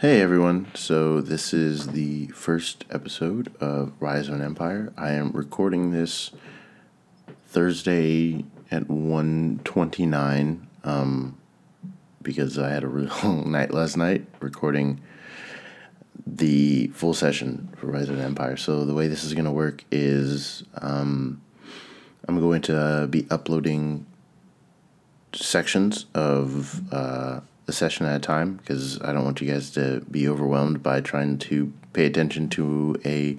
Hey everyone. So this is the first episode of Rise of an Empire. I am recording this Thursday at 1:29 um because I had a real night last night recording the full session for Rise of an Empire. So the way this is going to work is um I'm going to be uploading sections of uh, a session at a time because I don't want you guys to be overwhelmed by trying to pay attention to a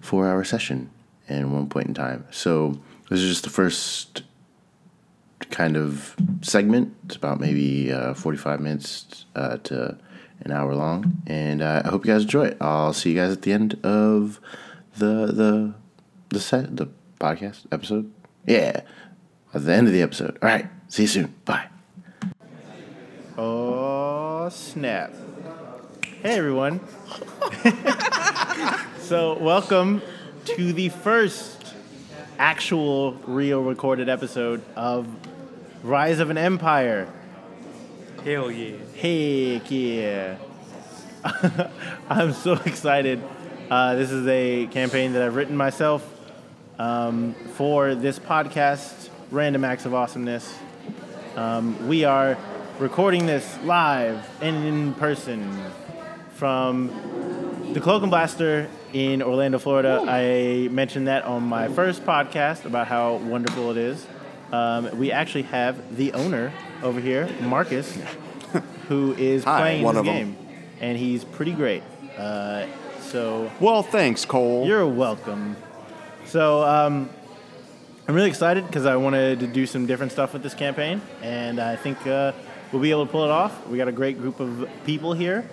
four hour session in one point in time. So, this is just the first kind of segment. It's about maybe uh, 45 minutes uh, to an hour long. And uh, I hope you guys enjoy it. I'll see you guys at the end of the, the, the set, the podcast episode. Yeah, at the end of the episode. All right, see you soon. Bye. Oh, snap. Hey, everyone. so, welcome to the first actual real recorded episode of Rise of an Empire. Hell yeah. Heck yeah. I'm so excited. Uh, this is a campaign that I've written myself um, for this podcast, Random Acts of Awesomeness. Um, we are recording this live and in person from the Cloak and Blaster in Orlando, Florida. I mentioned that on my first podcast about how wonderful it is. Um, we actually have the owner over here, Marcus, who is Hi, playing one this of game, and he's pretty great. Uh, so Well, thanks, Cole. you're welcome. So um, I'm really excited because I wanted to do some different stuff with this campaign, and I think uh, we'll be able to pull it off. We got a great group of people here,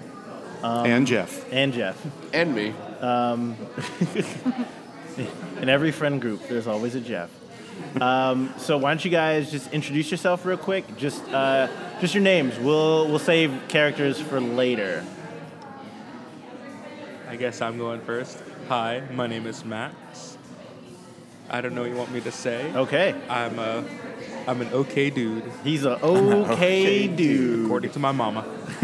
and Jeff. and Jeff. And me. In every friend group, there's always a Jeff. Um, so why don't you guys just introduce yourself real quick? Just uh, just your names. We'll we'll save characters for later. I guess I'm going first. Hi, my name is Max. I don't know what you want me to say. Okay. I'm a, I'm an okay dude, He's a okay dude. according to my mama.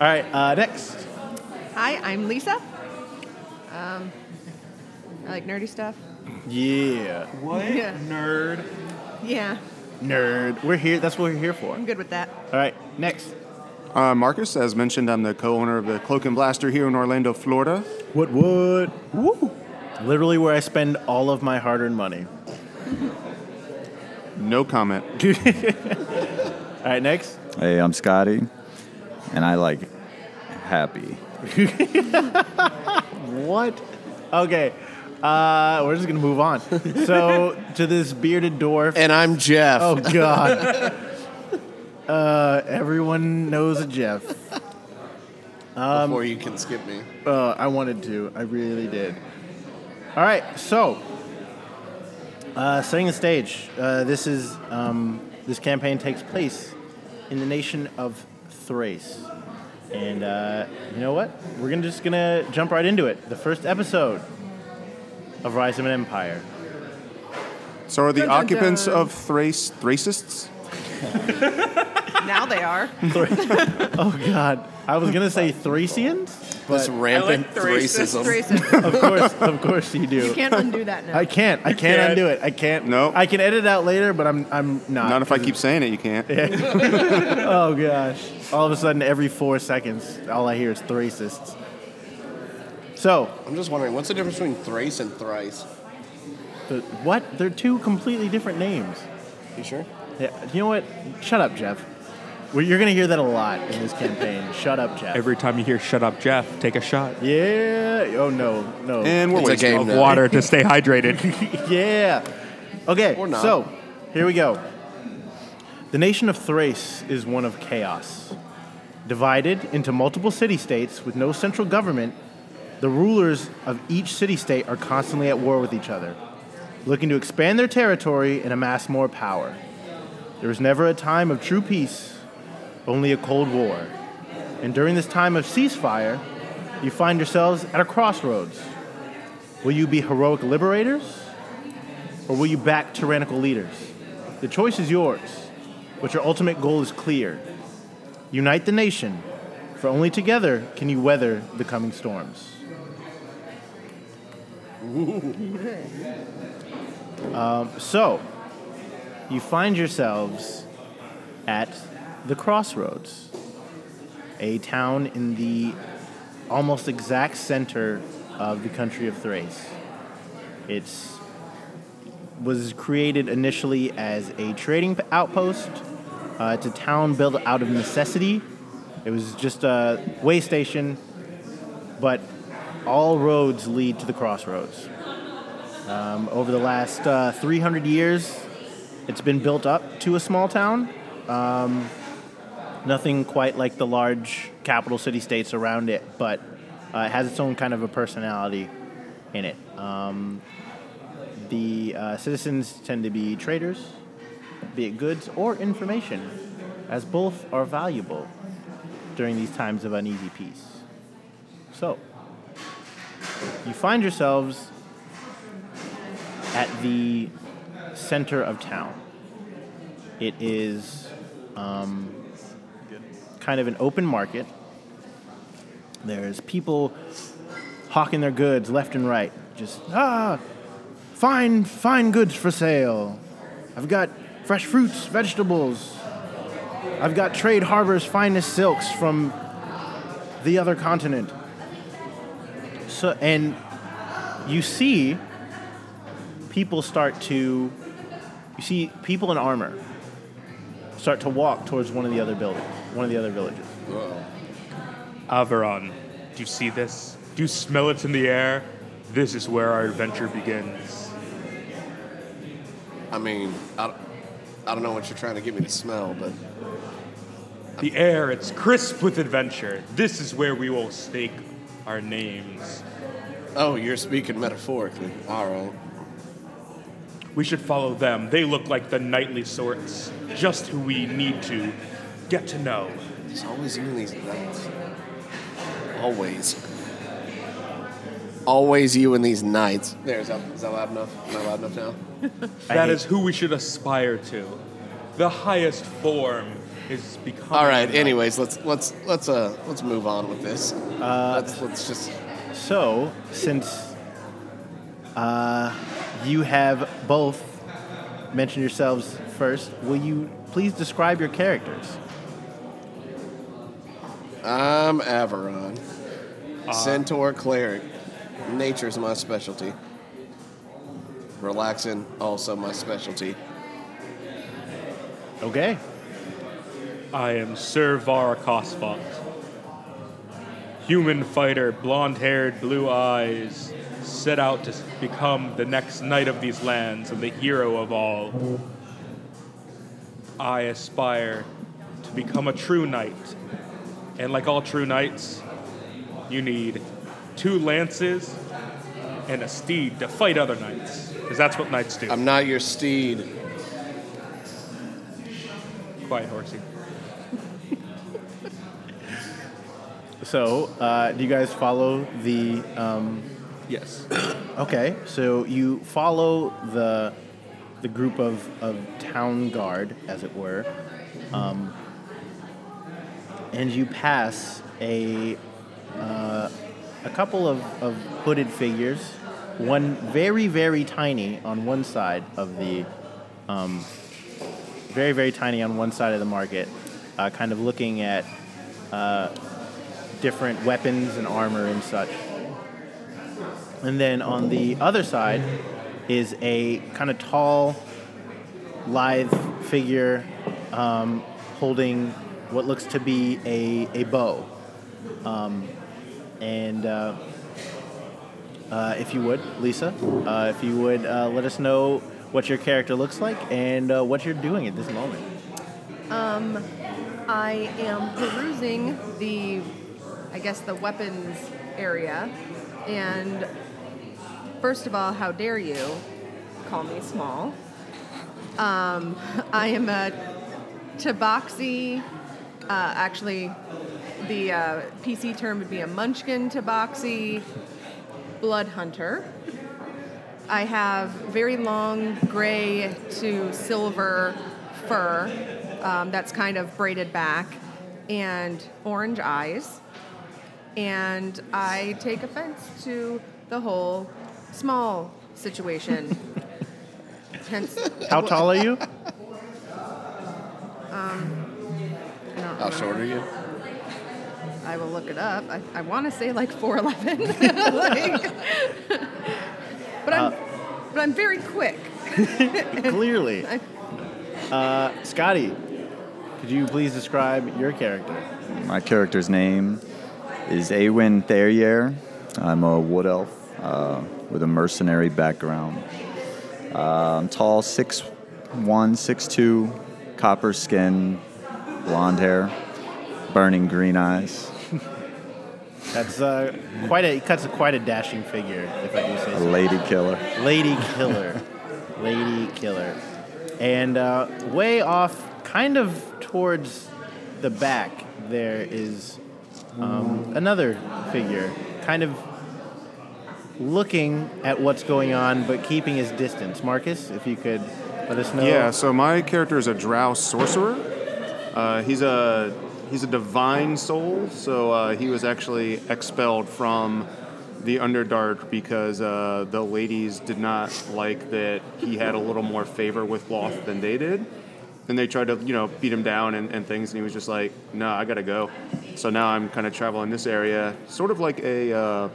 All right. Uh, next. Hi, I'm Lisa. Um, I like nerdy stuff. Yeah. What? Yeah. Nerd. Yeah, Nerd. We're here. That's what we're here for. I'm good with that. All right. Next. Uh, Marcus, as mentioned, I'm the co-owner of the Cloak and Blaster here in Orlando, Florida. What what? Woo! Literally where I spend all of my hard-earned money. No comment. All right, next. Hey, I'm Scotty, and I like happy. What? Okay. Uh, we're just gonna move on. So to this bearded dwarf. And I'm Jeff. oh God. uh, everyone knows a Jeff. before you can skip me. Uh, I wanted to. I really did. All right, so uh, setting the stage. Uh, this is um, this campaign takes place in the nation of Thrace, and uh, you know what? We're gonna just gonna jump right into it. The first episode of Rise of an Empire. So are the Dun, dun, occupants dun. of Thrace Thracists? Now they are. Oh God, I was gonna say Thracians, This but rampant I like thracists. racism. Racist. of course, of course you do. You can't undo that now. I can't. I can't can't. undo it. I can't. No. I can edit it out later, but I'm I'm not. Not if I keep saying it, you can't. Oh gosh! All of a sudden, every four seconds, all I hear is thracists. So, I'm just wondering, what's the difference between thrace and thrice? the, what? They're two completely different names. You sure? Yeah, you know what? Shut up, Jeff. Well, you're gonna hear that a lot in this campaign. Shut up, Jeff. Every time you hear "Shut up, Jeff," take a shot yeah. Oh no, no. And we're It's a wasting. game of now. water to stay hydrated. yeah. Okay, Or not. so here we go. The nation of Thrace is one of chaos. Divided into multiple city states with no central government, the rulers of each city state are constantly at war with each other, looking to expand their territory and amass more power. There is never a time of true peace, only a cold war. And during this time of ceasefire, you find yourselves at a crossroads. Will you be heroic liberators? Or will you back tyrannical leaders? The choice is yours, but your ultimate goal is clear unite the nation For only together can you weather the coming storms. Um, so, you find yourselves at the crossroads, a town in the almost exact center of the country of Thrace. It's was created initially as a trading outpost. Uh, it's a town built out of necessity. It was just a way station, but all roads lead to the crossroads. Um, over the last uh, 300 years, it's been built up to a small town. Um, nothing quite like the large capital city states around it, but uh, it has its own kind of a personality in it. Um, the uh, citizens tend to be traders, be it goods or information, as both are valuable during these times of uneasy peace. So, you find yourselves at the center of town. It is um, kind of an open market. There's people hawking their goods left and right. Just, ah, fine, fine goods for sale. I've got fresh fruits, vegetables. I've got Trade Harbor's finest silks from the other continent. So, and you see people start to, you see people in armor start to walk towards one of the other buildings, one of the other villages. Averon, do you see this? Do you smell it in the air? This is where our adventure begins. I mean, I, don't- I don't know what you're trying to get me to smell, but The air, it's crisp with adventure. This is where we will stake our names. oh, you're speaking metaphorically. All right. We should follow them. They look like the knightly sorts, just who we need to get to know. It's always you in these nights. Always. Always you in these nights. There, is that, is that loud enough? Am I loud enough now? that is who we should aspire to. The highest form is becoming. All right. a. Anyways, let's let's let's uh let's move on with this. let's let's just So, since uh, you have both mentioned yourselves first, will you please describe your characters? I'm Averon, uh. Centaur cleric. Nature's my specialty. Relaxing, also my specialty. Okay. I am Sir Var Cosfot. Human fighter, blonde haired, blue eyes, set out to become the next knight of these lands and the hero of all. I aspire to become a true knight. And like all true knights, you need two lances and a steed to fight other knights. Because that's what knights do. I'm not your steed. Quiet, horsey. So, uh, do you guys follow the? Um, Yes. okay, so you follow the the group of, of town guard, as it were, um, and you pass a uh, a couple of, of hooded figures, one very very tiny on one side of the um, very very tiny on one side of the market, uh, kind of looking at uh, different weapons and armor and such. And then on the other side is a kind of tall, lithe figure um, holding what looks to be a, a bow. Um, and uh, uh, if you would, Lisa, uh, if you would uh, let us know what your character looks like and uh, what you're doing at this moment. Um, I am perusing the, I guess, the weapons area. And first of all, how dare you call me small? Um, I am a tabaxi. Uh, actually, the uh, PC term would be a munchkin tabaxi blood hunter. I have very long gray to silver fur um, that's kind of braided back. and orange eyes. And I take offense to the whole small situation. Hence, How tall are you? I don't How remember. short are you? I will look it up. I, I want to say like 4'11. like, but I'm but I'm very quick. Clearly. I- Uh, Scotty, could you please describe your character? My character's name is Awen Therier. I'm a wood elf uh, with a mercenary background. Uh, I'm tall, 6'1", 6'2", copper skin, blonde hair, burning green eyes. That's uh, quite a he cuts a, quite a dashing figure, if I do say A so. lady killer. Lady killer, lady killer, and uh, way off, kind of towards the back, there is um, another figure, kind of looking at what's going on, but keeping his distance. Marcus, if you could let us know. Yeah, so my character is a drow sorcerer. Uh, he's a he's a divine soul, so uh, he was actually expelled from the Underdark because uh, the ladies did not like that he had a little more favor with Lolth than they did. And they tried to, you know, beat him down and, and things, and he was just like, "No, I gotta go." So now I'm kind of traveling this area, sort of like a uh,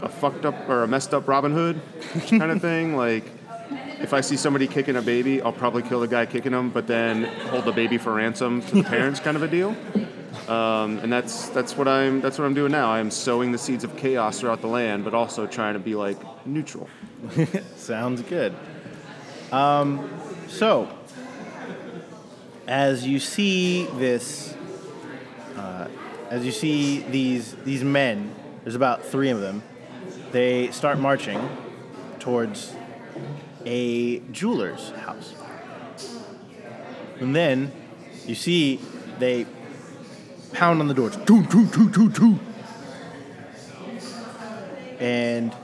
a fucked up or a messed up Robin Hood kind of thing. Like, if I see somebody kicking a baby, I'll probably kill the guy kicking him, but then hold the baby for ransom to the parents, kind of a deal. Um, and that's that's what I'm that's what I'm doing now. I'm sowing the seeds of chaos throughout the land, but also trying to be like neutral. Sounds good. Um, so, as you see this, uh, as you see these these men, there's about three of them. They start marching towards a jeweler's house, and then you see they pound on the doors. Toot, toot, toot, toot, toot. And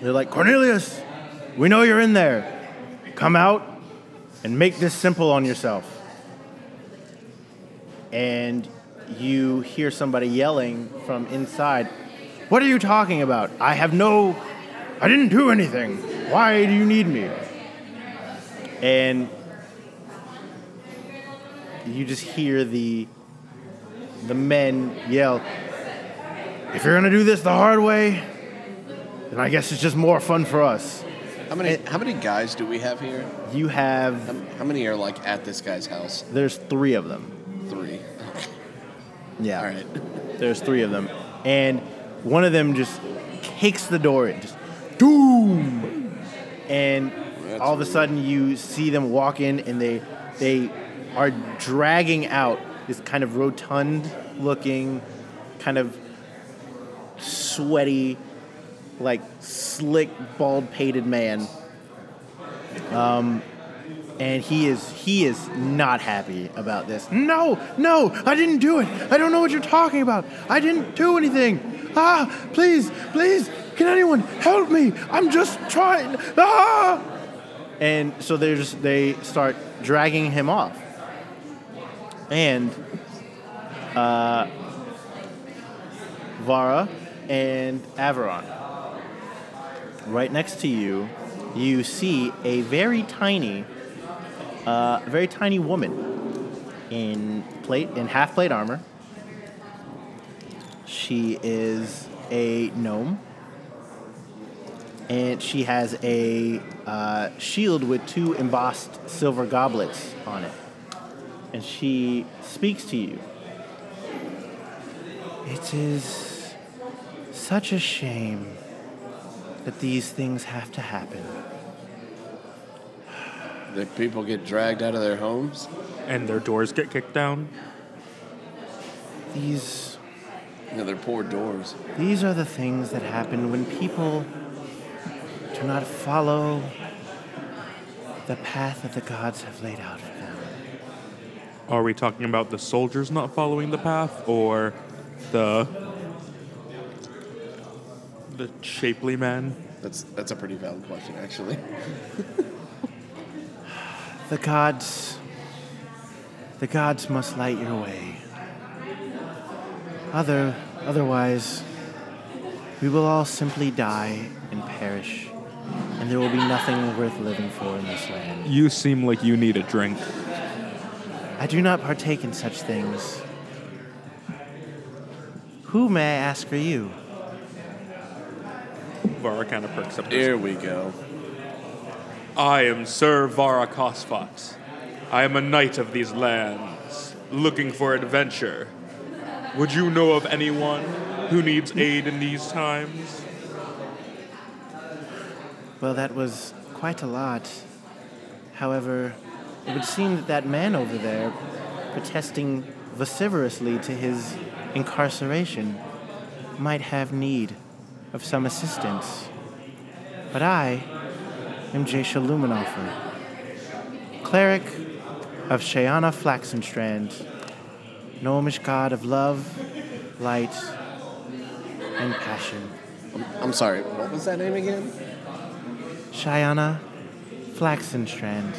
they're like, Cornelius, we know you're in there. Come out and make this simple on yourself. And you hear somebody yelling from inside, What are you talking about? I have no, I didn't do anything. Why do you need me? And you just hear the the men yell, if you're gonna do this the hard way, then I guess it's just more fun for us. How many how many guys do we have here? You have, How, how many are like at this guy's house? there's three of them. Three. Yeah. All right. There's three of them. And one of them just kicks the door in, just doom. And That's all of a sudden you see them walk in and they they are dragging out this kind of rotund looking, kind of sweaty, like slick, bald pated man. Um and he is he is not happy about this. No, no, I didn't do it. I don't know what you're talking about. I didn't do anything. Ah, please, please, can anyone help me? I'm just trying. Ah! And so there's they start dragging him off. And uh, Vara and Averon. Right next to you, you see a very tiny uh, very tiny woman in plate in half plate armor. She is a gnome, and she has a uh, shield with two embossed silver goblets on it. And she speaks to you. It is such a shame that these things have to happen. That people get dragged out of their homes. And their doors get kicked down. These You know, their poor doors. These are the things that happen when people do not follow the path that the gods have laid out for them. Are we talking about the soldiers not following the path or the the shapely man? That's that's a pretty valid question, actually. The gods the gods must light your way. Other, otherwise, we will all simply die and perish, and there will be nothing worth living for in this land. You seem like you need a drink. I do not partake in such things. Who, may I ask, are you? Vara kind of perks up. Here we go. I am Sir Vara Cosfat. I am a knight of these lands, looking for adventure. Would you know of anyone who needs aid in these times? Well, that was quite a lot. However, it would seem that that man over there, protesting vociferously to his incarceration, might have need of some assistance. But I am Jaysha Lumenoffer, cleric of Shayana Flaxenstrand, gnomish god of love, light, and passion. I'm sorry. What was that name again? Shayana Flaxenstrand.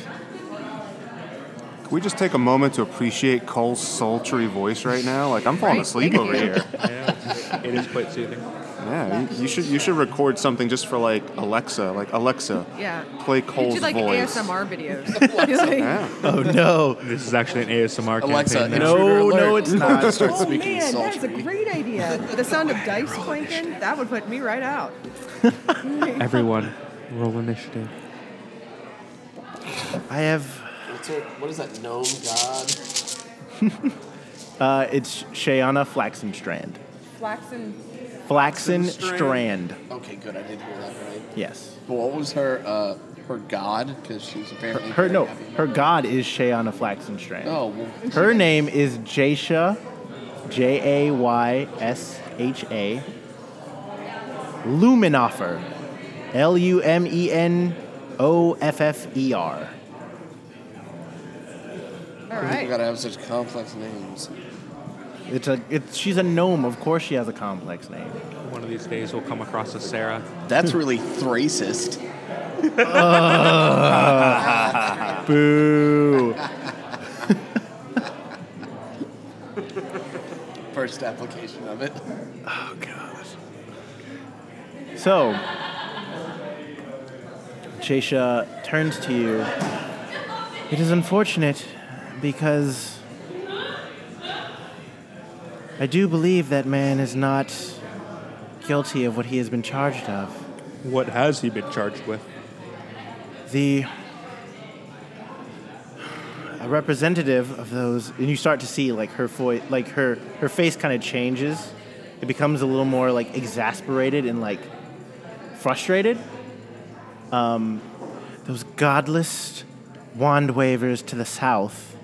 Can we just take a moment to appreciate Cole's sultry voice right now? Like I'm falling Right? asleep over you. here. Yeah, it is quite soothing. Yeah, you, you should you should record something just for like Alexa, like Alexa, Yeah. play Cole's You Cole's do like voice. ASMR videos. Yeah. Oh no. This is actually an ASMR Alexa, campaign. No, alert. no, it's not. Start Oh speaking man, that's a great idea. The sound of dice clanking, that would put me right out. Everyone, roll initiative. I have. What's it, what is that gnome god? Uh, it's Shayana Flaxenstrand. Flaxen. Flaxen Strand. Strand. Okay, good. I did hear that right. Yes. But what was her uh, her god? Because she's Her, apparently her very no, happy. her god is Shayana Flaxenstrand. Oh, well, Her name is Jaysha, J A Y S H A, Lumenoffer, L U M E N O F F E R. All we gotta have such complex names. It's a, it's, she's a gnome. Of course, she has a complex name. One of these days we'll come across a Sarah. That's really Thracist. Boo! First application of it. Oh god. So, Jaysha turns to you. It is unfortunate because I do believe that man is not guilty of what he has been charged of. What has he been charged with? The a representative of those, and you start to see like her voice, like her her face kind of changes. It becomes a little more like exasperated and like frustrated. Um, those godless wand wavers to the south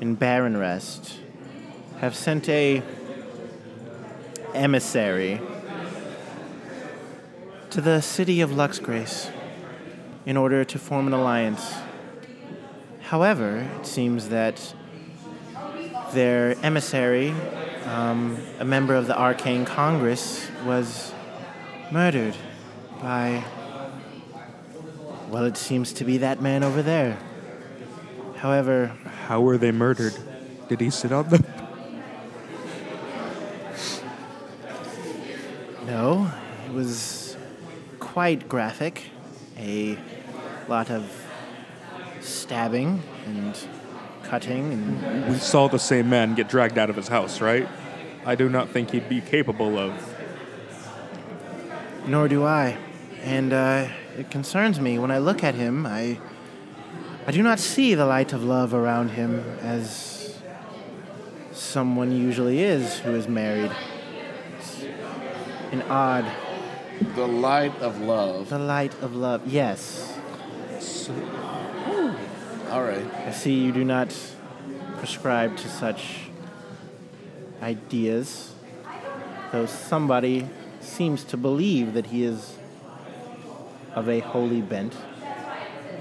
in Barren Rest have sent a emissary to the city of Luxgrace in order to form an alliance. However, it seems that their emissary, um, a member of the Arcane Congress, was murdered by, well, it seems to be that man over there. However, How were they murdered? Did he sit on them? no, it was quite graphic. A lot of stabbing and cutting and We saw the same man get dragged out of his house, right? I do not think he'd be capable of. Nor do I. And uh, it concerns me. When I look at him, I, I do not see the light of love around him as someone usually is who is married. It's an odd. The light of love. The light of love. Yes. All right. I see you do not prescribe to such ideas, though somebody seems to believe that he is of a holy bent.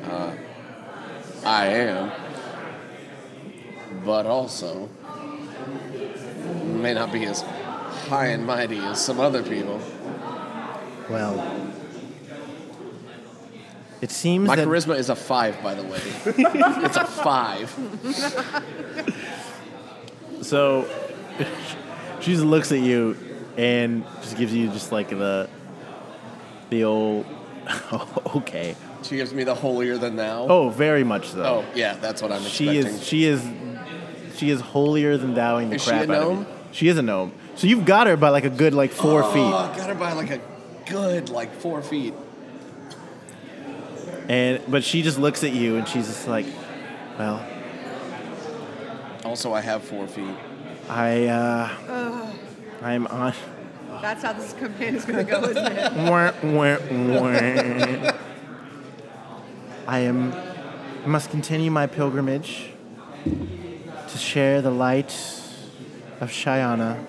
Uh, I am. But also, may not be as high and mighty as some other people. Well, it seems My that charisma is a five, by the way. it's a five. So she just looks at you and just gives you just like the the old okay. She gives me the holier than thou. Oh, very much so. Oh, yeah, that's what I'm she expecting. is she is she is holier than thouing the Is she crap a out of gnome? you. She is a gnome. So you've got her by like a good like four Oh, feet. I got her by like a good like four feet. And but she just looks at you and she's just like, Well, Also, I have four feet. I uh I'm on That's how this campaign is going to go, isn't it? Wah, wah, wah. I am must continue my pilgrimage to share the light of Shayana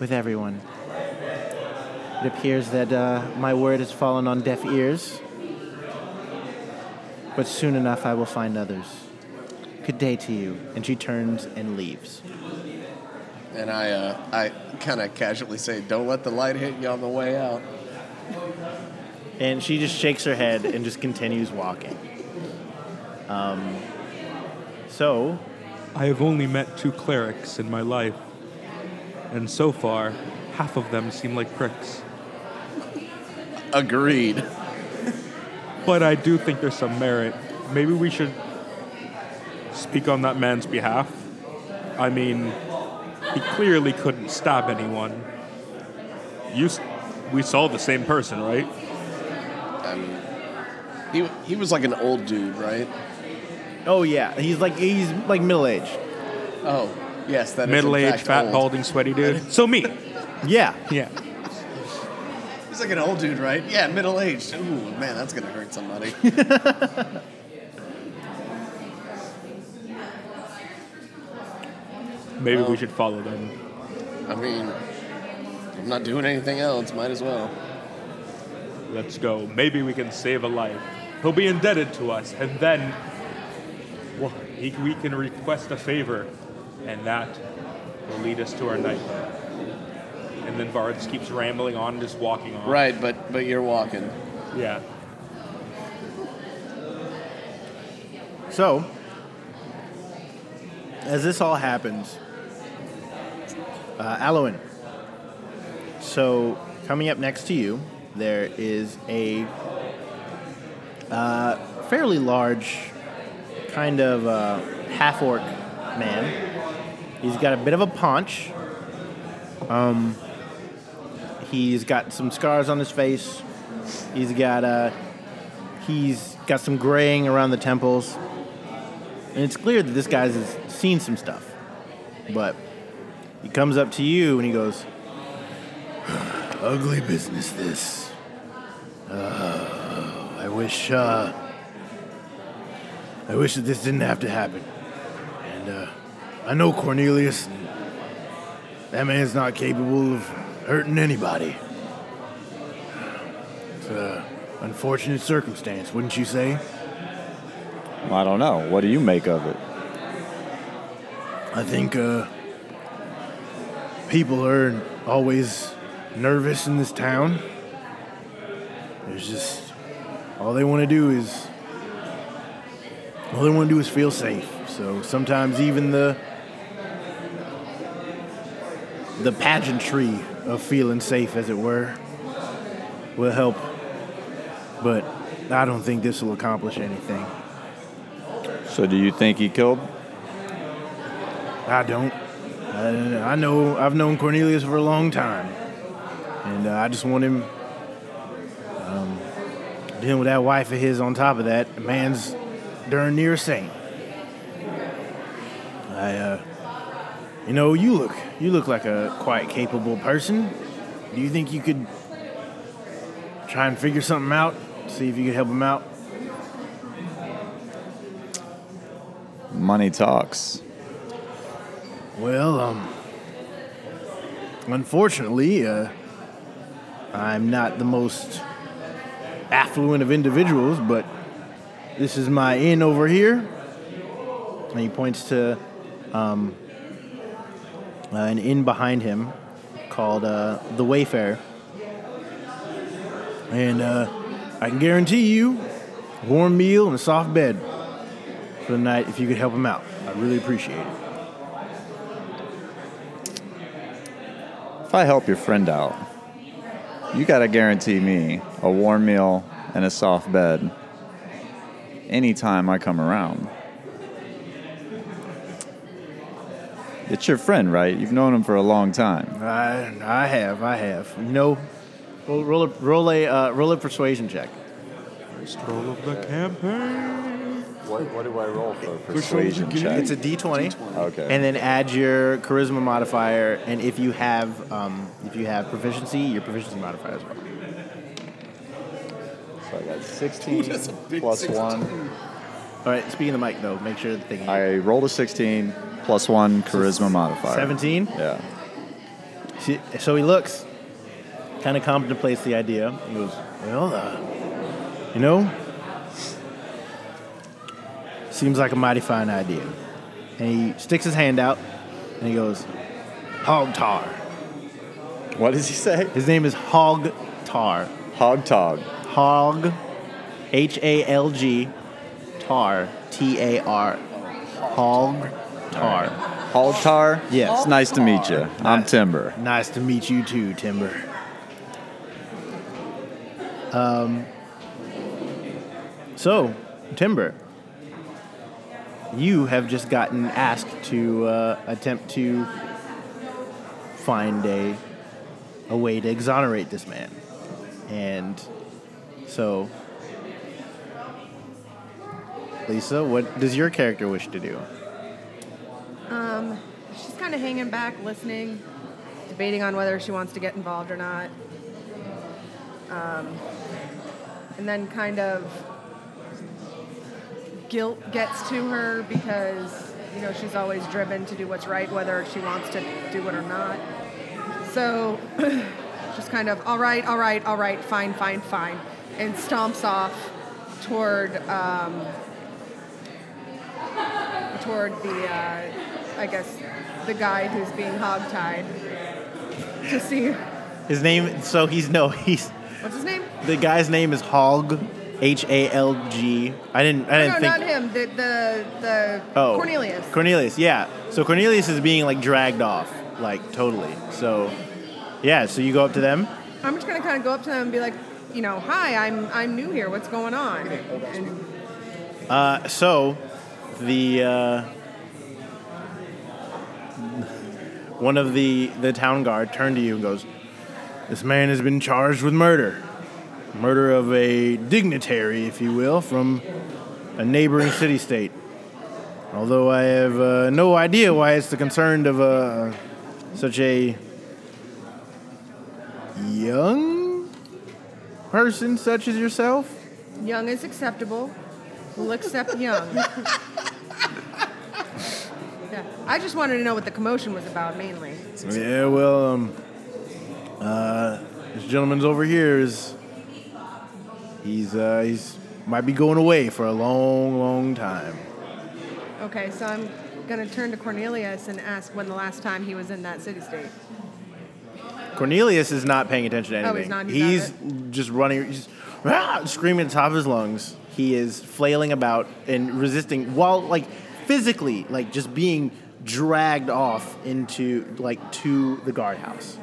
with everyone. It appears that uh, my word has fallen on deaf ears, but soon enough I will find others. Good day to you. And she turns and leaves. And I, uh, I kind of casually say, "Don't let the light hit you on the way out." And she just shakes her head and just continues walking. Um, so, I have only met two clerics in my life, and so far, half of them seem like pricks. Agreed. But I do think there's some merit. Maybe we should speak on that man's behalf. I mean, he clearly couldn't stop anyone. You, we saw the same person, right? I mean, he he was like an old dude, right? oh yeah, he's like he's like middle aged. Oh, yes, that is in Middle-aged, fat, old. balding, sweaty dude. So me. Yeah, Yeah. He's like an old dude, right? Yeah, middle aged. Ooh, man, that's gonna hurt somebody. Maybe we should follow them. I mean, I'm not doing anything else. Might as well. Let's go. Maybe we can save a life. He'll be indebted to us, and then well, he, we can request a favor, and that will lead us to our night. And then Var just keeps rambling on, just walking on. Right, but but you're walking. Yeah. So, as this all happens, uh, Alwyn. So, coming up next to you, there is a uh, fairly large, kind of uh, half orc man. He's got a bit of a paunch. Um, he's got some scars on his face. He's got uh, he's got some graying around the temples. And it's clear that this guy's has seen some stuff. But he comes up to you and he goes, Ugly business, this. Uh, I wish, uh, I wish that this didn't have to happen. And, uh, I know Cornelius. And that man's not capable of hurting anybody. It's a unfortunate circumstance, wouldn't you say? Well, I don't know. What do you make of it? I think uh, people are always nervous in this town. There's just all they want to do is all they want to do is feel safe. So sometimes even the the pageantry of feeling safe, as it were, will help. But I don't think this will accomplish anything. So, do you think he killed? I don't. I, I know I've known Cornelius for a long time, and uh, I just want him um, dealing with that wife of his. On top of that, the man's darn near saint. I, uh, you know, you look you look like a quite capable person. Do you think you could try and figure something out? See if you could help him out. Money talks. Well, um, unfortunately, uh, I'm not the most affluent of individuals, but this is my inn over here. And he points to um, uh, an inn behind him called uh, the Wayfair. And uh, I can guarantee you a warm meal and a soft bed for the night if you could help him out. I really appreciate it. If I help your friend out, you gotta guarantee me a warm meal and a soft bed anytime I come around. It's your friend, right? You've known him for a long time. I, I have, I have. You know, roll, roll a roll a uh, roll a persuasion check. First roll of the campaign. What, what do I roll for persuasion check? It's a D20. Okay. And then add your charisma modifier, and if you have um, if you have proficiency, your proficiency modifier as well. so I got 16 plus 1. All right. Speaking of the mic, though, make sure that they. I rolled a 16 plus 1 charisma modifier. 17. Yeah. See- So he looks, kind of contemplates the idea. He goes, "Well, uh, you know, seems like a mighty fine idea." And he sticks his hand out, and he goes, "Halg tar." What does he say? His name is Halg Tar. Hog Tog. Halg, H A L G, Tar, T A R. Halg Tar. Halg Tar? Yes. It's nice to meet you. I'm Nice. Timber. Nice to meet you too, Timber. Um, so, Timber, you have just gotten asked to uh, attempt to find a a way to exonerate this man, and so. Lisa, what does your character wish to do? Um, she's kind of hanging back, listening, debating on whether she wants to get involved or not. Um, and then kind of guilt gets to her because you know she's always driven to do what's right, whether she wants to do it or not. So just kind of all right, all right, all right, fine, fine, fine, and stomps off toward. Um, toward the, uh, I guess, the guy who's being hogtied to see His name, so he's no, he's what's his name. the guy's name is Halg, H A L G. I didn't, I No, didn't no, think. not him. The the the Oh, Cornelius. Cornelius, yeah. So Cornelius is being like dragged off, like totally. So, yeah. So you go up to them. I'm just gonna kind of go up to them and be like, you know, hi, I'm I'm new here. What's going on? And Uh, so, the uh, one of the the town guard turned to you and goes, "This man has been charged with murder, murder of a dignitary, if you will, from a neighboring city state. Although I have uh, no idea why it's the concern of uh, such a young person such as yourself." young is acceptable. We'll accept young. yeah, I just wanted to know what the commotion was about mainly. Yeah, well, um, uh, this gentleman's over here is he's uh, he's might be going away for a long, long time. Okay, so I'm gonna turn to Cornelius and ask when the last time he was in that city state. Cornelius is not paying attention to anything. Oh, anything. he's not? He's He's just running, he's "Ah!" screaming at the top of his lungs. He is flailing about and resisting while, like, physically, like, just being dragged off into, like, to the guardhouse.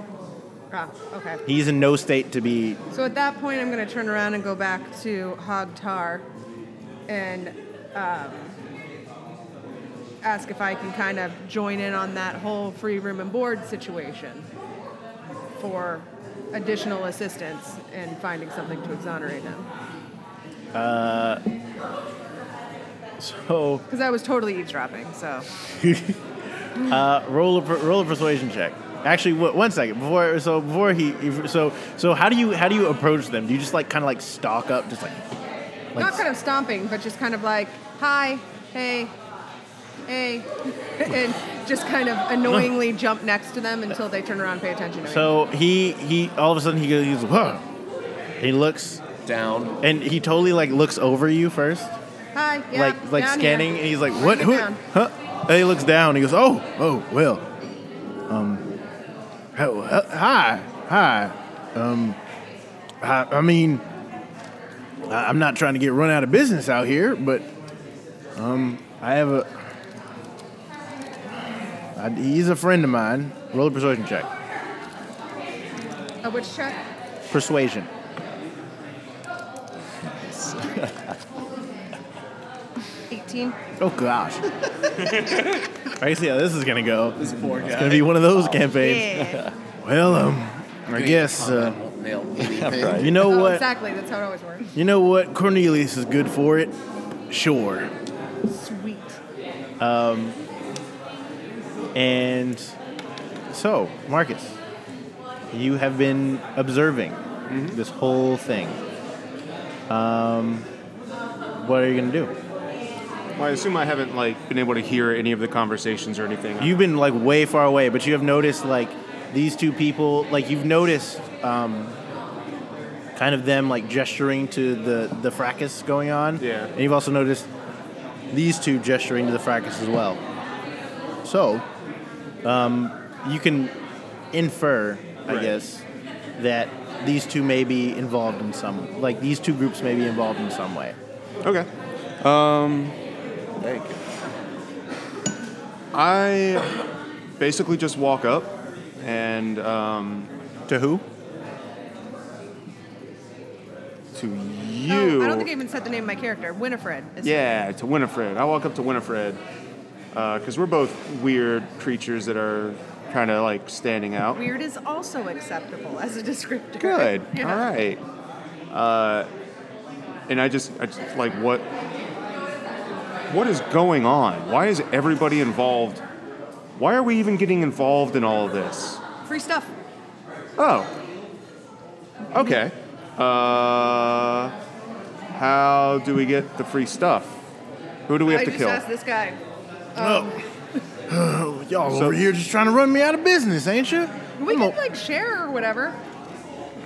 Ah, okay. He's in no state to be. So at that point, I'm going to turn around and go back to Halg Tar and um, ask if I can kind of join in on that whole free room and board situation for additional assistance in finding something to exonerate him. So, Because I was totally eavesdropping, so. Uh, roll a roll a persuasion check. Actually, w- one second before. So before he, so so how do you how do you approach them? Do you just like kind of like stalk up, just like like Not kind of stomping, but just kind of like, hi, hey, hey, and just kind of annoyingly jump next to them until they turn around and pay attention to me. So he he all of a sudden he goes, he's whoa. He looks Down. and he totally like looks over you first, hi, yeah, like like down scanning, here. and he's like, what? Who? down. Huh? And he looks down. He goes, oh, oh, well, um, oh, uh, hi, hi, um, I, I mean, I, I'm not trying to get run out of business out here, but um, I have a. I, he's a friend of mine. Roll a persuasion check. A which check? Persuasion. Eighteen. Oh gosh. I see how this is gonna go. This poor guy. It's gonna be one of those campaigns. Yeah. Well, um, I guess uh, Won't nail anything. Right. you know Oh, what. exactly. That's how it always works. You know what? Cornelius is good for it. Sure. Sweet. Um, And so, Marcus, you have been observing this whole thing. Um, what are you gonna do? Well, I assume I haven't like been able to hear any of the conversations or anything. You've been like way far away, but you have noticed like these two people. Like you've noticed, um, kind of them like gesturing to the the fracas going on. Yeah. And you've also noticed these two gesturing to the fracas as well. So, um, you can infer, I Right. guess, that these two may be involved in some, like these two groups may be involved in some way. Okay. Um, There you. I basically just walk up and um, To who? to Oh, you. I don't think I even said the name of my character. Winifred. is- Yeah, to Winifred. I walk up to Winifred because we're both weird creatures that are kind of like standing out. Weird is also acceptable as a descriptor. Good. Yeah. All right. Uh, and I just, I just like what. What is going on? Why is everybody involved? Why are we even getting involved in all of this? Free stuff. Oh. Okay. Uh, how do we get the free stuff? Who do we have I to just kill? asked this guy. Oh, y'all So- over here just trying to run me out of business, ain't you? We I'm could like share or whatever.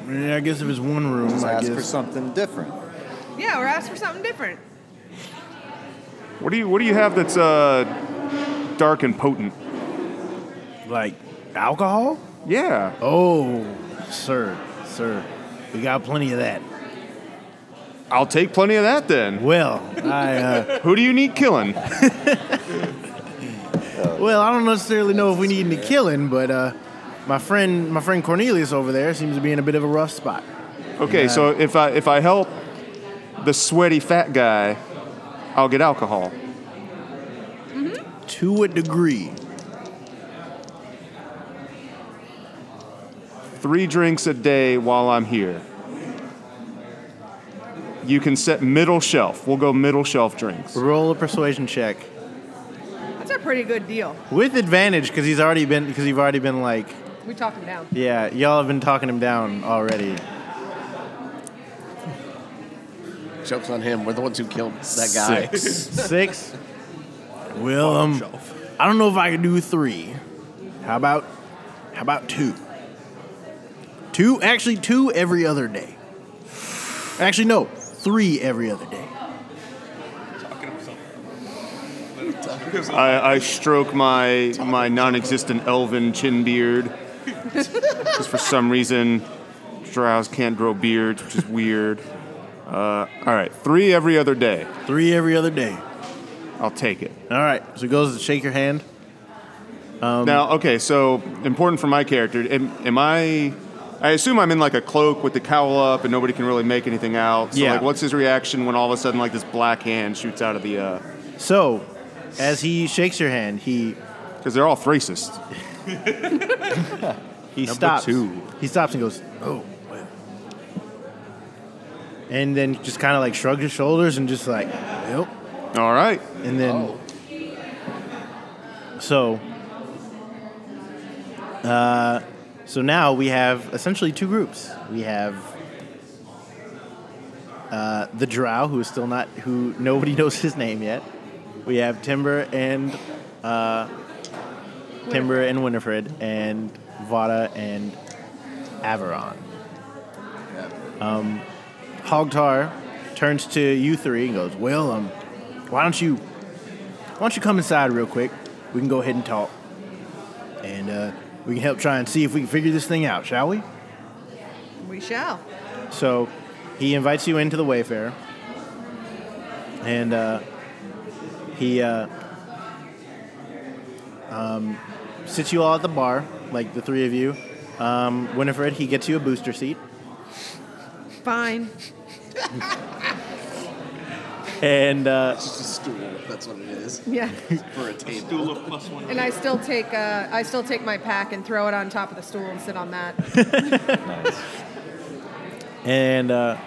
Yeah, I guess if it's one room, Just I ask guess. for something different. Yeah, or ask for something different. What do you What do you have that's uh, dark and potent? Like alcohol? Yeah. Oh, sir, sir, we got plenty of that. I'll take plenty of that then. Well, I uh, Who do you need killing? well, I don't necessarily know if we need any killing, but uh, my friend, my friend Cornelius over there seems to be in a bit of a rough spot. Okay, so if I if I help the sweaty fat guy, I'll get alcohol. To a degree. Three drinks a day while I'm here. You can set middle shelf. We'll go middle shelf drinks. Roll a persuasion check That's a pretty good deal. with advantage because he's already been because you've already been like, We talked him down. yeah, y'all have been talking him down already. Joke's on him. We're the ones who killed that guy. Six. Six. Well, um, I don't know if I can do three. How about, how about two? Two, actually, two every other day. Actually, no, three every other day. I, I stroke my my non-existent elven chin beard. Because for some reason, drows can't grow beards, which is weird. Uh, all right, three every other day. Three every other day. I'll take it. All right. So he goes to shake your hand. now, okay, so important for my character. Am, am I? I assume I'm in like a cloak with the cowl up, and nobody can really make anything out. So, Yeah. like, what's his reaction when all of a sudden, like, this black hand shoots out of the? uh So, as he shakes your hand, he Because they're all Thracists. he Number stops. two. He stops and goes, "Oh, well." And then just kind of like shrugs his shoulders and just like, "Well." All right. And then, so, uh, so now we have essentially two groups. We have uh, the Drow, who is still not, who nobody knows his name yet. We have Timber and uh, Timber and Winifred, and Vada and Averon. Um, Halg Tar turns to you three and goes, "Well, um, why don't you, why don't you come inside real quick? We can go ahead and talk, and uh, we can help try and see if we can figure this thing out, shall we?" We shall. So he invites you into the Wayfarer, and uh, he uh, um, sits you all at the bar, like the three of you, Um, Winifred, he gets you a booster seat, Fine. And uh, Just a stool. That's what it is Yeah. for a table. And I still take uh, I still take my pack and throw it on top of the stool and sit on that. Nice. and uh,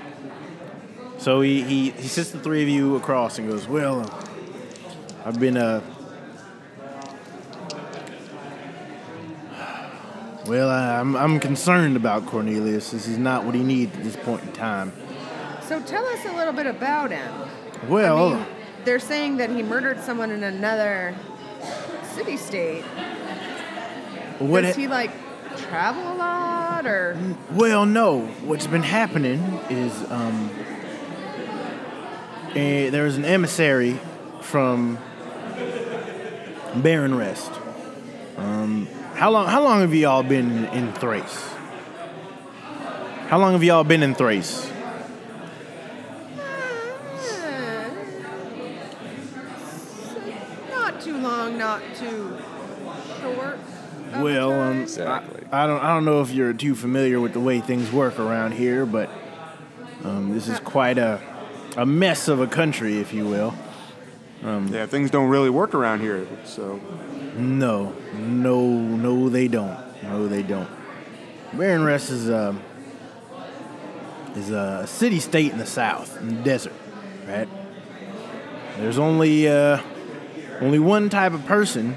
so he, he he sits the three of you across and goes, "Well, uh, I've been uh." Well, I'm, I'm concerned about Cornelius. This is not what he needs at this point in time. So tell us a little bit about him. Well, I mean, they're saying that he murdered someone in another city state. what Does he like travel a lot or Well, no. What's been happening is um, eh, there was an emissary from Baron Rest. Um, how long? How long have y'all been in Thrace? How long have y'all been in Thrace? Eh, not too long, not too short. Well, um. Exactly. I, I don't. I don't know if you're too familiar with the way things work around here, but um, this is quite a a mess of a country, if you will. Yeah, things don't really work around here. So No, no, no, they don't. No, they don't. Baron Rest is a is a city state in the south, in the desert, right? There's only uh, only one type of person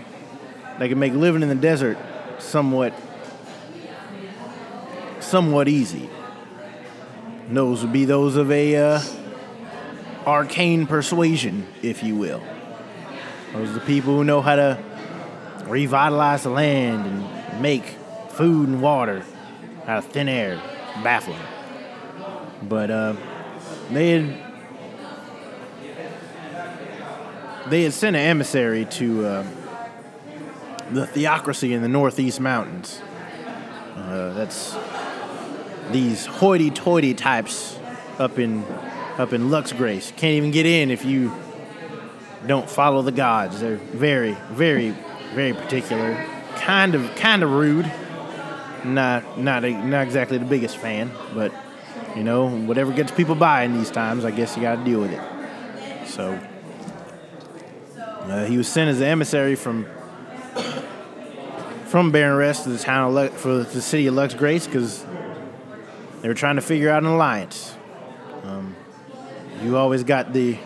that can make living in the desert somewhat somewhat easy. And those would be those of a uh, arcane persuasion, if you will. Those are the people who know how to revitalize the land and make food and water out of thin air. Baffling. But uh, they had they had sent an emissary to uh, the theocracy in the northeast mountains. Uh, that's these hoity-toity types up in up in Luxgrace. Can't even get in if you don't follow the gods. They're very, very, very particular. Kind of, kind of rude. Not, not, a, not exactly the biggest fan, but you know, whatever gets people by in these times, I guess you got to deal with it. So, uh, he was sent as an emissary from from Baron Rest to the town of Lux, for the city of Lux Grace because they were trying to figure out an alliance. Um, you always got the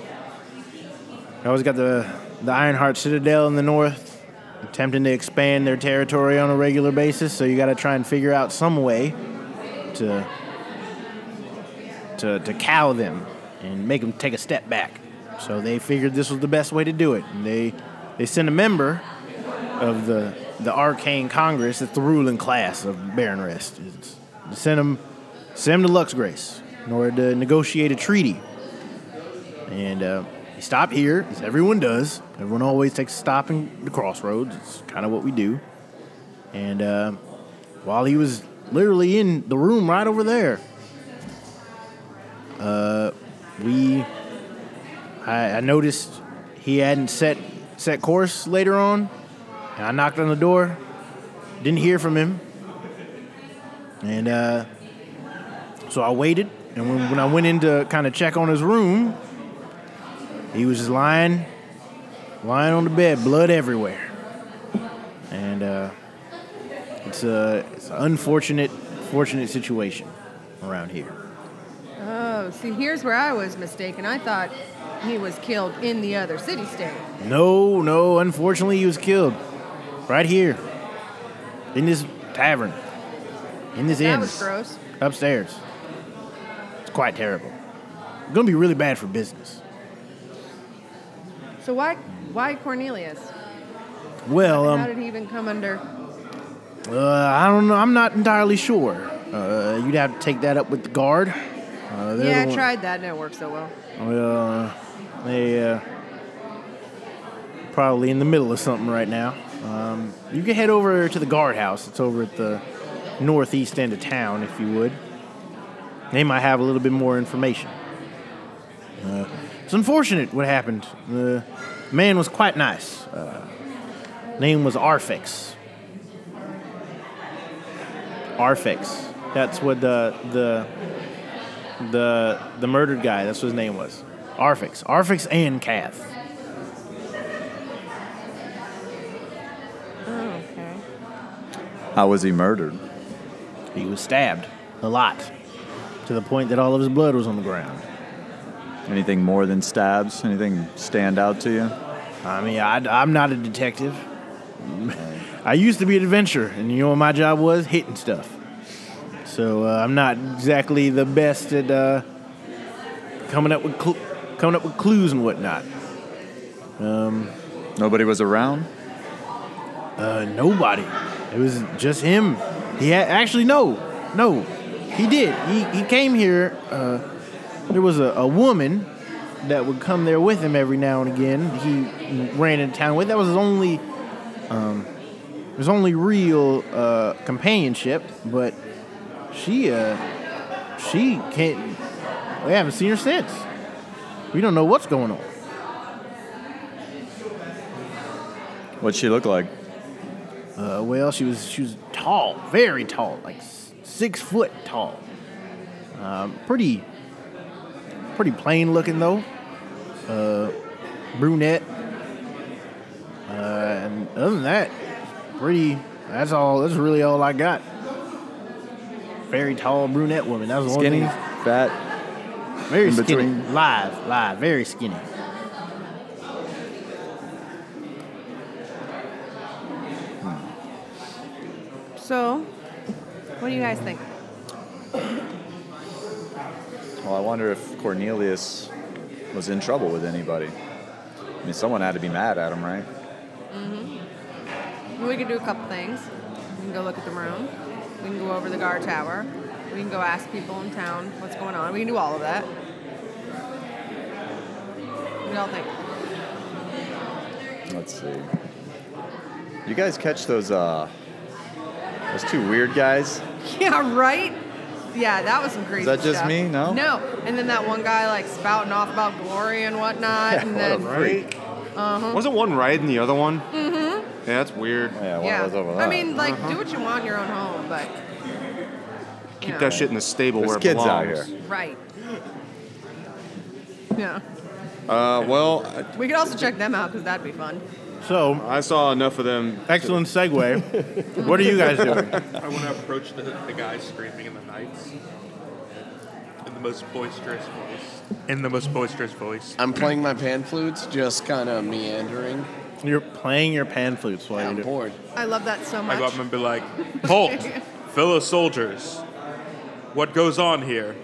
I always got the the Ironheart Citadel in the north, attempting to expand their territory on a regular basis. So you got to try and figure out some way to to to cow them and make them take a step back. So they figured this was the best way to do it. And they they sent a member of the the Arcane Congress, that's the ruling class of Baron Rest. Send him send him to Lux Grace in order to negotiate a treaty. And uh, he stopped here, as everyone does. Everyone always takes a stop in the crossroads. It's kind of what we do. And uh, while he was literally in the room right over there, uh, we, I, I noticed he hadn't set set course later on. And I knocked on the door, didn't hear from him. And uh, so I waited. And when, when I went in to kind of check on his room, he was just lying, lying on the bed, blood everywhere. And uh, it's a it's an unfortunate, fortunate situation around here. Oh, see, here's where I was mistaken. I thought he was killed in the other city state. No, no, unfortunately, he was killed right here in this tavern, in this That inn, was gross. upstairs. It's quite terrible. Gonna be really bad for business. So why why Cornelius? Well, How um, did he even come under? Uh, I don't know. I'm not entirely sure. Uh, you'd have to take that up with the guard. Uh, Yeah, I one- tried that and it worked so well. Well, uh, they uh, probably in the middle of something right now. Um, you can head over to the guardhouse. It's over at the northeast end of town, if you would. They might have a little bit more information. Uh, it's unfortunate what happened. The man was quite nice. Uh, name was Arfix. Arfix. That's what the the the the murdered guy. That's what his name was. Arfix. Arfix and Kath. Oh, okay. How was he murdered? He was stabbed a lot, to the point that all of his blood was on the ground. Anything more than stabs? Anything stand out to you? I mean, I, am not a detective. I used to be an adventurer, and you know what my job was? Hitting stuff. So uh, I'm not exactly the best at uh, coming up with cl- coming up with clues and whatnot. Nobody was around? Uh, nobody. It was just him. He had, actually no, no, he did. He he came here. Uh, there was a, a woman that would come there with him every now and again. He ran into town with. That was his only, um, his only real uh, companionship. But she, uh, she can't. We haven't seen her since. We don't know what's going on. What'd she look like? Uh, well, she was she was tall, very tall, like six foot tall. Um, pretty, pretty plain looking though. Uh, brunette. Uh, and other than that, pretty. That's all. That's really all I got. Very tall brunette woman. That was the Skinny? only thing. Fat? Very in skinny. between? Live, live, very skinny. So, what do you guys think? Well, I wonder if Cornelius was in trouble with anybody. I mean, someone had to be mad at him, right? Mm-hmm. We could do a couple things. We can go look at the room. We can go over the guard tower. We can go ask people in town what's going on. We can do all of that. What do y'all think? Let's see. You guys catch those uh those two weird guys? Yeah, right? Yeah, that was some crazy that just stuff. me? No? No. And then that one guy like spouting off about glory and whatnot. and what a then freak. Wasn't one riding the other one? Mm-hmm. Yeah, that's weird. Yeah, one yeah. was over I that. mean, like, do what you want in your own home, but Keep that shit in the stable There's where it kids out belongs. here. right. Yeah. Uh, well, We could also check them out because that'd be fun. So, I saw enough of them. excellent segue. what are you guys doing? I want to approach the, the guy screaming in the nights in the most boisterous voice. In the most boisterous voice. I'm playing my pan flutes, just kind of meandering. You're playing your pan flutes while I'm you're doing. bored. I love that so much. I much. go up and be like, Halt, fellow soldiers. What goes on here?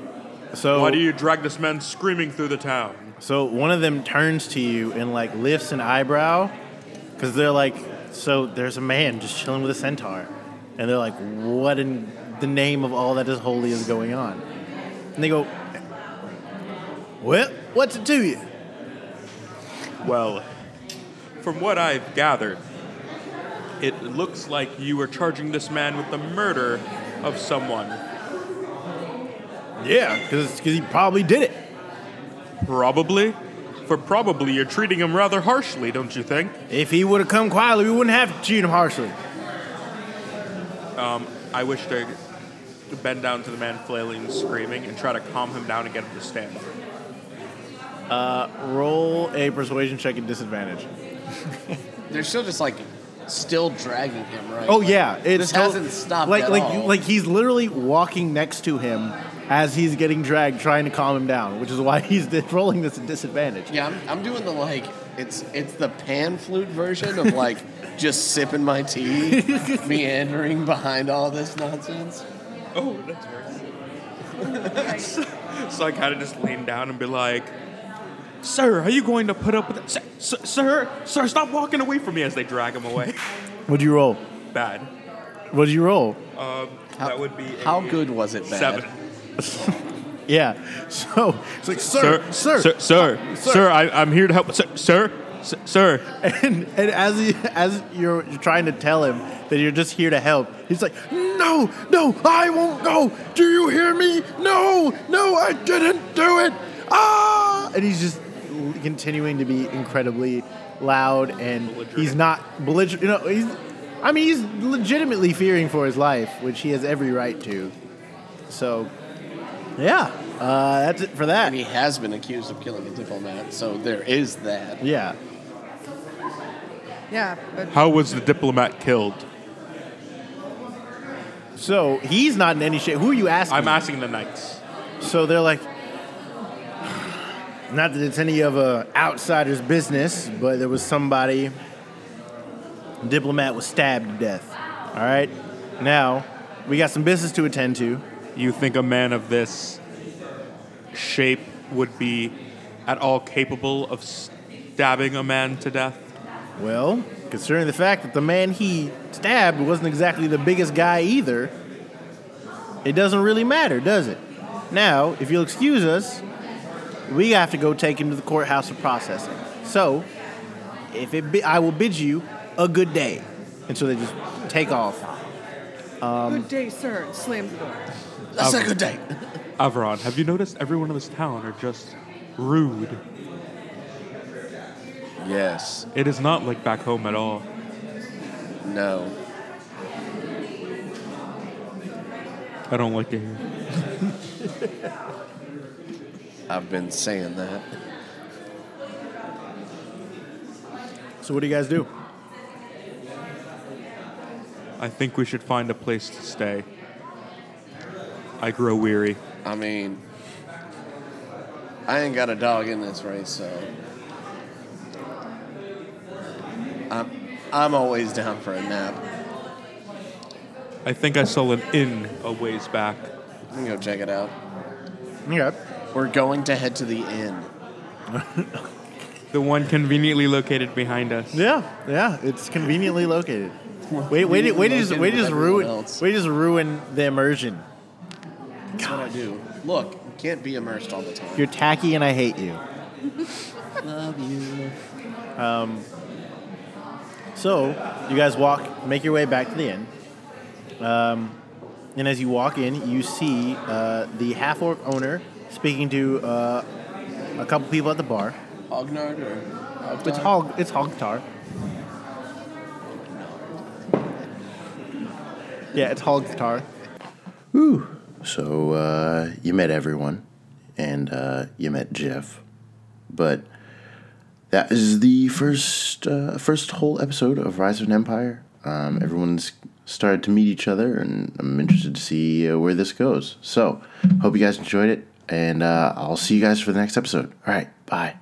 So, Why do you drag this man screaming through the town? so one of them turns to you and like lifts an eyebrow, because they're like, so there's a man just chilling with a centaur, and they're like, what in the name of all that is holy is going on? And they go, well, what's it to you? Well, from what I've gathered, it looks like you were charging this man with the murder of someone. Yeah, because he probably did it. Probably. For probably you're treating him rather harshly, don't you think? If he would have come quietly, we wouldn't have to treat him harshly. Um, I wish to bend down to the man flailing and screaming and try to calm him down and get him to stand. Uh, roll a persuasion check at disadvantage. They're still just like still dragging him, right? Oh yeah, it's This to- hasn't stopped Like at like all. like he's literally walking next to him as he's getting dragged, trying to calm him down, which is why he's rolling this at disadvantage. Yeah, I'm, I'm doing the like it's it's the pan flute version of like just sipping my tea, meandering behind all this nonsense. Oh, that's worse. so I kind of just lean down and be like, Sir, are you going to put up with it? Sir, sir, sir, sir, stop walking away from me as they drag him away. What'd you roll? Bad. What'd you roll? that would be a How good was it, bad? Seven. Yeah. So it's like, sir, sir, sir, sir, sir, I, I'm here to help. Sir, sir, sir. And, and as he, as you're, you're trying to tell him that you're just here to help, he's like, "No, no, I won't go. Do you hear me? No, no, I didn't do it. Ah!" And he's just continuing to be incredibly loud, and he's not belligerent. You know, he's. I I mean, he's legitimately fearing for his life, which he has every right to. So, yeah, uh, that's it for that. And he has been accused of killing a diplomat, so there is that. Yeah. Yeah, but How was the diplomat killed? So he's not in any shape. Who are you asking? I'm asking the knights. So they're like, not that it's any of a outsider's business, but there was somebody. Diplomat was stabbed to death. All right. Now we got some business to attend to. You think a man of this shape would be at all capable of stabbing a man to death? Well, considering the fact that the man he stabbed wasn't exactly the biggest guy either, it doesn't really matter, does it? Now, if you'll excuse us, we have to go take him to the courthouse for processing. So, if it be, I will bid you a good day. And so they just take off. Um, good day, sir. and Slams the door. That's a good day. Avron, have you noticed everyone in this town are just rude? Yes. It is not like back home at all. No. I don't like to hear. I've been saying that. So, what do you guys do? I think we should find a place to stay. I grow weary. I mean, I ain't got a dog in this race, so I'm I'm always down for a nap. I think I saw an inn a ways back. We can go check it out. Yeah. We're going to head to the inn. The one conveniently located behind us. Yeah, yeah, it's conveniently located. Wait, wait, wait, wait, just, wait, just ruin, else. wait, just ruin the immersion. That's what I do. Look, you can't be immersed all the time. You're tacky, and I hate you. Love you. Um, So, you guys walk, make your way back to the inn. Um, and as you walk in, you see uh, the half orc owner speaking to uh, a couple people at the bar. Ognard or Ogtar? It's Hog, it's Halg Tar. Yeah, it's Halg Tar. Ooh. So uh, you met everyone, and uh, you met Jeff, but that is the first uh, first whole episode of Rise of an Empire. Um, everyone's started to meet each other, and I'm interested to see uh, where this goes. So hope you guys enjoyed it, and uh, I'll see you guys for the next episode. All right, bye.